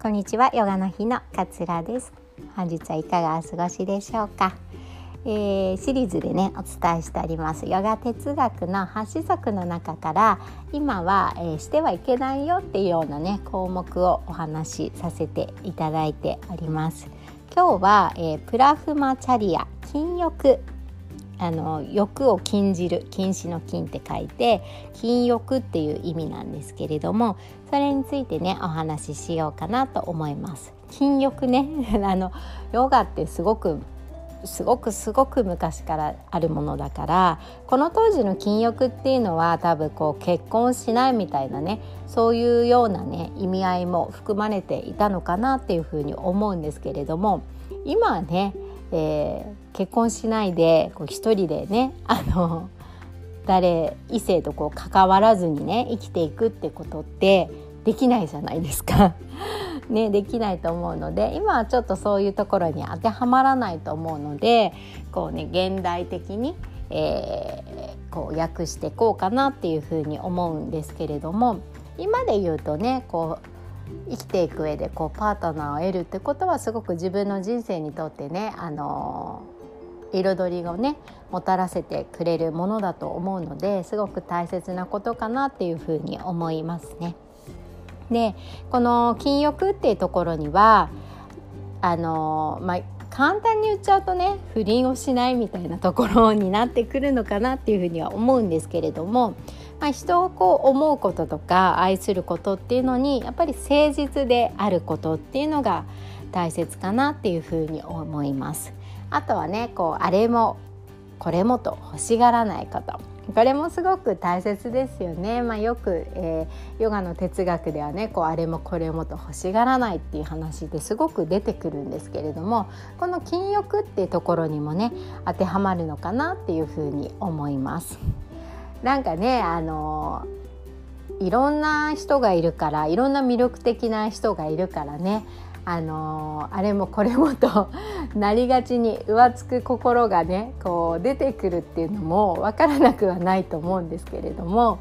こんにちはヨガの日のかつらです。本日はいかがお過ごしでしょうか、えー、シリーズでねお伝えしております。ヨガ哲学の8種族の中から今は、えー、してはいけないよっていうようなね項目をお話しさせていただいております。今日は、えー、プラフマチャリア禁欲あの欲を禁じる禁止の禁って書いて禁欲っていう意味なんですけれどもそれについてねお話ししようかなと思います。禁欲ね。あのヨガってすごくすごくすごく昔からあるものだからこの当時の禁欲っていうのは多分こう結婚しないみたいなねそういうようなね意味合いも含まれていたのかなっていうふうに思うんですけれども今はねえー、結婚しないでこう一人でね あの誰異性とこう関わらずにね生きていくってことってできないじゃないですか。ね、できないと思うので今はちょっとそういうところに当てはまらないと思うのでこうね現代的に、えー、こう訳していこうかなっていうふうに思うんですけれども今で言うとねこう生きていく上でこうパートナーを得るってことはすごく自分の人生にとってねあの彩りをねもたらせてくれるものだと思うのですごく大切なことかなっていうふうに思いますね。でこの禁欲っていうところにはあのまあ簡単に言っちゃうとね不倫をしないみたいなところになってくるのかなっていうふうには思うんですけれどもまあ、人をこう思うこととか愛することっていうのにやっぱり誠実であることっていうのが大切かなっていうふうに思います。あとはねこうあれもこれもと欲しがらないことこれもすごく大切ですよね、まあ、よく、えー、ヨガの哲学ではねこうあれもこれもと欲しがらないっていう話ですごく出てくるんですけれどもこの禁欲っていうところにもね当てはまるのかなっていうふうに思います。なんかねあのいろんな人がいるからいろんな魅力的な人がいるからねあのあれもこれもと なりがちに浮つく心がねこう出てくるっていうのも分からなくはないと思うんですけれども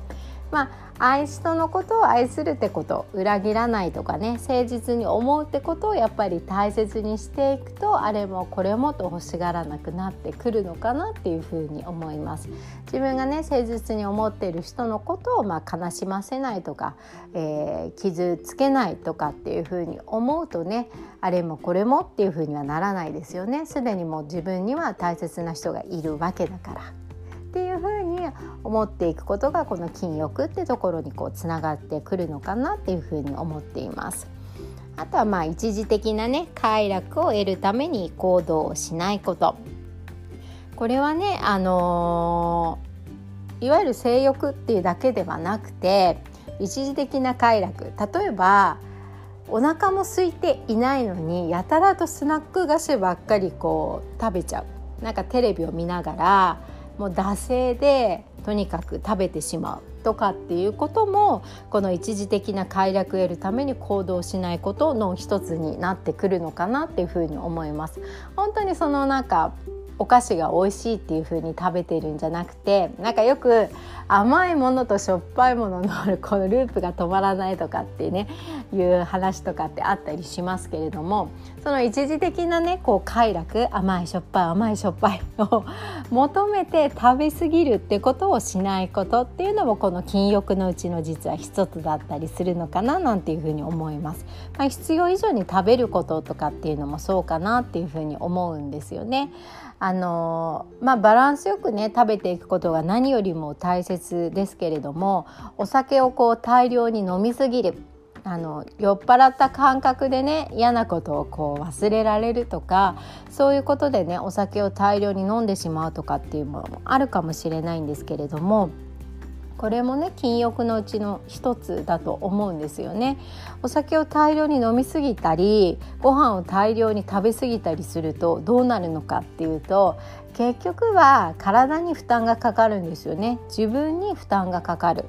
まあ愛人のことを愛するってこと裏切らないとかね誠実に思うってことをやっぱり大切にしていくとあれもこれもと欲しがらなくなってくるのかなっていうふうに思います自分がね誠実に思っている人のことをまあ悲しませないとか、えー、傷つけないとかっていうふうに思うとねあれもこれもっていうふうにはならないですよねすでにもう自分には大切な人がいるわけだから。っていうふうに思っていくことがこの禁欲ってところにこうつながってくるのかなっていうふうに思っています。あとはまあ一時的なね快楽を得るために行動をしないこと。これはねあのー、いわゆる性欲っていうだけではなくて一時的な快楽。例えばお腹も空いていないのにやたらとスナック菓子ばっかりこう食べちゃう。なんかテレビを見ながらもう惰性でとにかく食べてしまうとかっていうこともこの一時的な快楽を得るために行動しないことの一つになってくるのかなっていうふうに思います。本当にそのなお菓子が美味しいっていう風に食べてるんじゃなくてなんかよく甘いものとしょっぱいもののこのループが止まらないとかっていうねいう話とかってあったりしますけれどもその一時的なねこう快楽甘いしょっぱい甘いしょっぱいを求めて食べ過ぎるってことをしないことっていうのもこの禁欲のうちの実は一つだったりするのかななんていうふうに思います。まあ、必要以上に食べることとかっていうのもそうかなっていうふうに思うんですよね。あのまあ、バランスよくね食べていくことが何よりも大切ですけれどもお酒をこう大量に飲みすぎるあの酔っ払った感覚でね嫌なことをこう忘れられるとかそういうことでねお酒を大量に飲んでしまうとかっていうものもあるかもしれないんですけれどもこれもね禁欲のうちの一つだと思うんですよね。お酒を大量に飲みすぎたりご飯を大量に食べ過ぎたりするとどうなるのかっていうと結局は体に負担がかかるんですよね。自分に負担がかかる。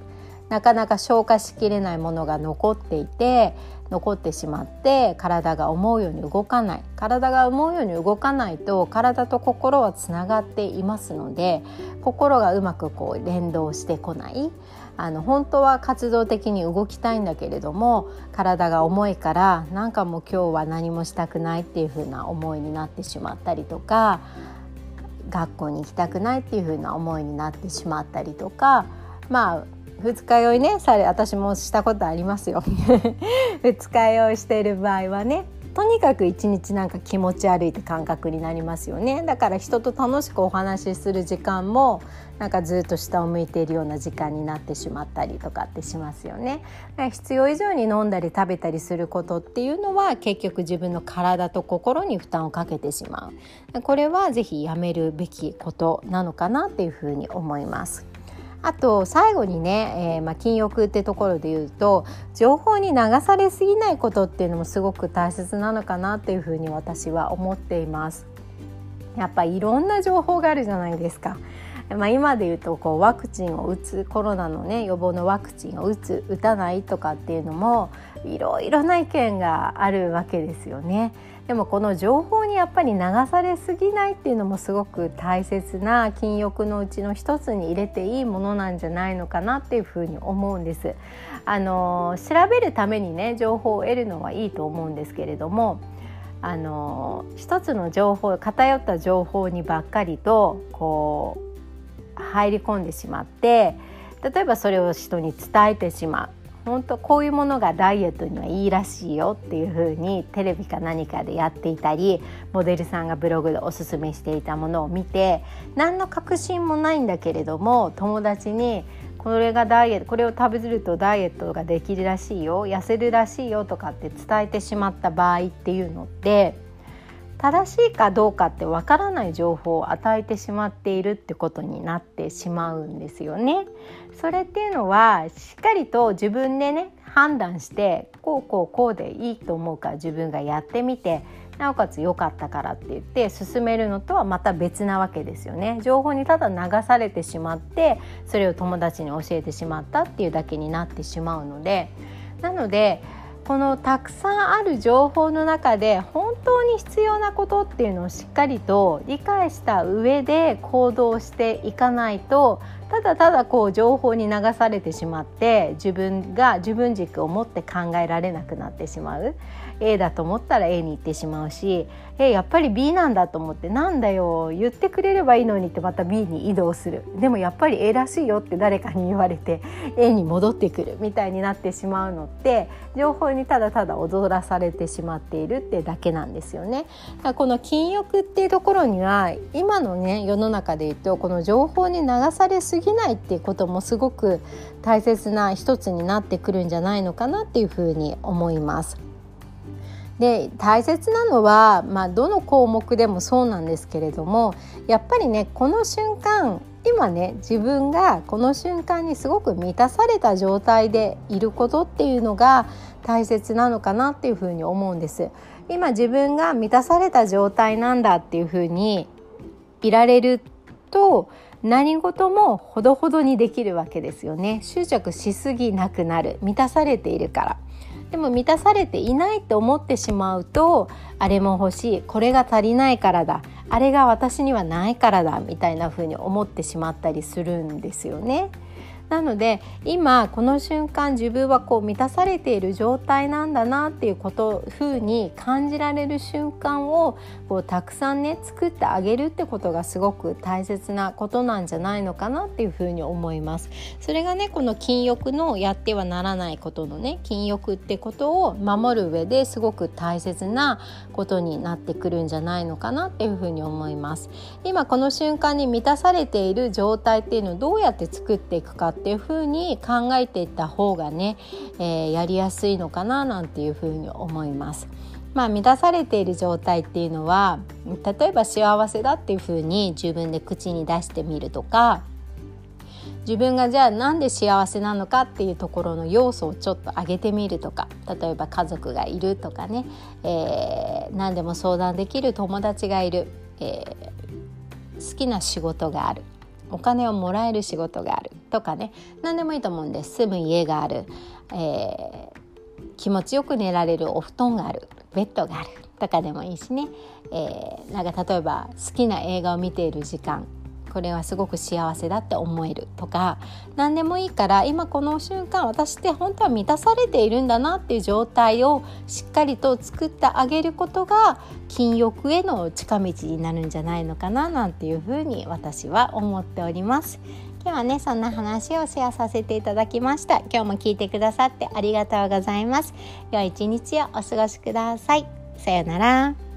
なかなか消化しきれないものが残っていて残ってしまって体が思うように動かない。体が思うように動かないと体と心はつながっていますので心がうまくこう連動してこない。あの本当は活動的に動きたいんだけれども体が重いからなんかもう今日は何もしたくないっていう風な思いになってしまったりとか学校に行きたくないっていう風な思いになってしまったりとかまあ二日酔いね。され私もしたことありますよ。二日酔いしている場合はね。とにかく一日なんか気持ち悪いって感覚になりますよね。だから人と楽しくお話しする時間もなんかずっと下を向いているような時間になってしまったりとかってしますよね。必要以上に飲んだり食べたりすることっていうのは結局自分の体と心に負担をかけてしまう。これはぜひやめるべきことなのかなっていうふうに思います。あと最後にね、えー、まあ、禁欲ってところで言うと情報に流されすぎないことっていうのもすごく大切なのかなっていうふうに私は思っています。やっぱいろんな情報があるじゃないですか。まあ、今で言うとこうワクチンを打つコロナの、ね、予防のワクチンを打つ打たないとかっていうのもいろいろな意見があるわけですよね。でもこの情報にやっぱり流されすぎないっていうのもすごく大切な禁欲のうちの一つに入れていいものなんじゃないのかなっていうふうに思うんです。あの調べるためにね情報を得るのはいいと思うんですけれどもあの一つの情報偏った情報にばっかりとこう入り込んでしまって例えばそれを人に伝えてしまう本当こういうものがダイエットにはいいらしいよっていう風にテレビか何かでやっていたりモデルさんがブログでおすすめしていたものを見て何の確信もないんだけれども友達にこれがダイエットこれを食べるとダイエットができるらしいよ痩せるらしいよとかって伝えてしまった場合っていうのって正しいかどうかってわからない情報を与えてしまっているってことになってしまうんですよね。それっていうのはしっかりと自分でね判断してこうこうこうでいいと思うから自分がやってみてなおかつ良かったからって言って進めるのとはまた別なわけですよね。情報にただ流されてしまってそれを友達に教えてしまったっていうだけになってしまうのでなのでこのたくさんある情報の中で本当に必要なことっていうのをしっかりと理解した上で行動していかないとただただこう情報に流されてしまって自分が自分軸を持って考えられなくなってしまう A だと思ったら A に行ってしまうしえやっぱり B なんだと思ってなんだよ言ってくれればいいのにってまた B に移動するでもやっぱり A らしいよって誰かに言われて A に戻ってくるみたいになってしまうのって情報にただただ踊らされてしまっているってだけなんですよね。この禁欲っていうところには今のね世の中で言うとこの情報に流されすぎぎないっていうこともすごく大切な一つになってくるんじゃないのかなっていうふうに思います。で大切なのは、まあ、どの項目でもそうなんですけれどもやっぱりねこの瞬間今ね自分がこの瞬間にすごく満たされた状態でいることっていうのが大切なのかなっていうふうに思うんです。今自分が満たされた状態なんだっていうふうにいられると何事もほどほどにできるわけですよね。執着しすぎなくなる。満たされているから。でも満たされていないと思ってしまうとあれも欲しい。これが足りないからだ。あれが私にはないからだ。みたいな風に思ってしまったりするんですよね。なので今この瞬間自分はこう満たされている状態なんだなっていうこと風に感じられる瞬間をこうたくさんね作ってあげるってことがすごく大切なことなんじゃないのかなっていうふうに思います。それがねこの禁欲のやってはならないことのね禁欲ってことを守る上ですごく大切なことになってくるんじゃないのかなっていうふうに思います。今この瞬間に満たされている状態っていうのをどうやって作っていくかっていうふうに考えていった方がね、えー、やりやすいのかななんていうふうに思います。まあ、満たされている状態っていうのは例えば幸せだっていうふうに自分で口に出してみるとか自分がじゃあなんで幸せなのかっていうところの要素をちょっと上げてみるとか例えば家族がいるとかね、えー、何でも相談できる友達がいる、えー、好きな仕事があるお金をもらえる仕事がある。とかね。何でもいいと思うんです。住む家がある、えー、気持ちよく寝られるお布団がある。ベッドがある。とかでもいいしね、えー、なんか例えば好きな映画を見ている時間。これはすごく幸せだって思えるとか何でもいいから今この瞬間私って本当は満たされているんだなっていう状態をしっかりと作ってあげることが禁欲への近道になるんじゃないのかななんていうふうに私は思っております。今日はねそんな話をシェアさせていただきました。今日も聞いてくださってありがとうございます。良い一日をお過ごしください。さようなら。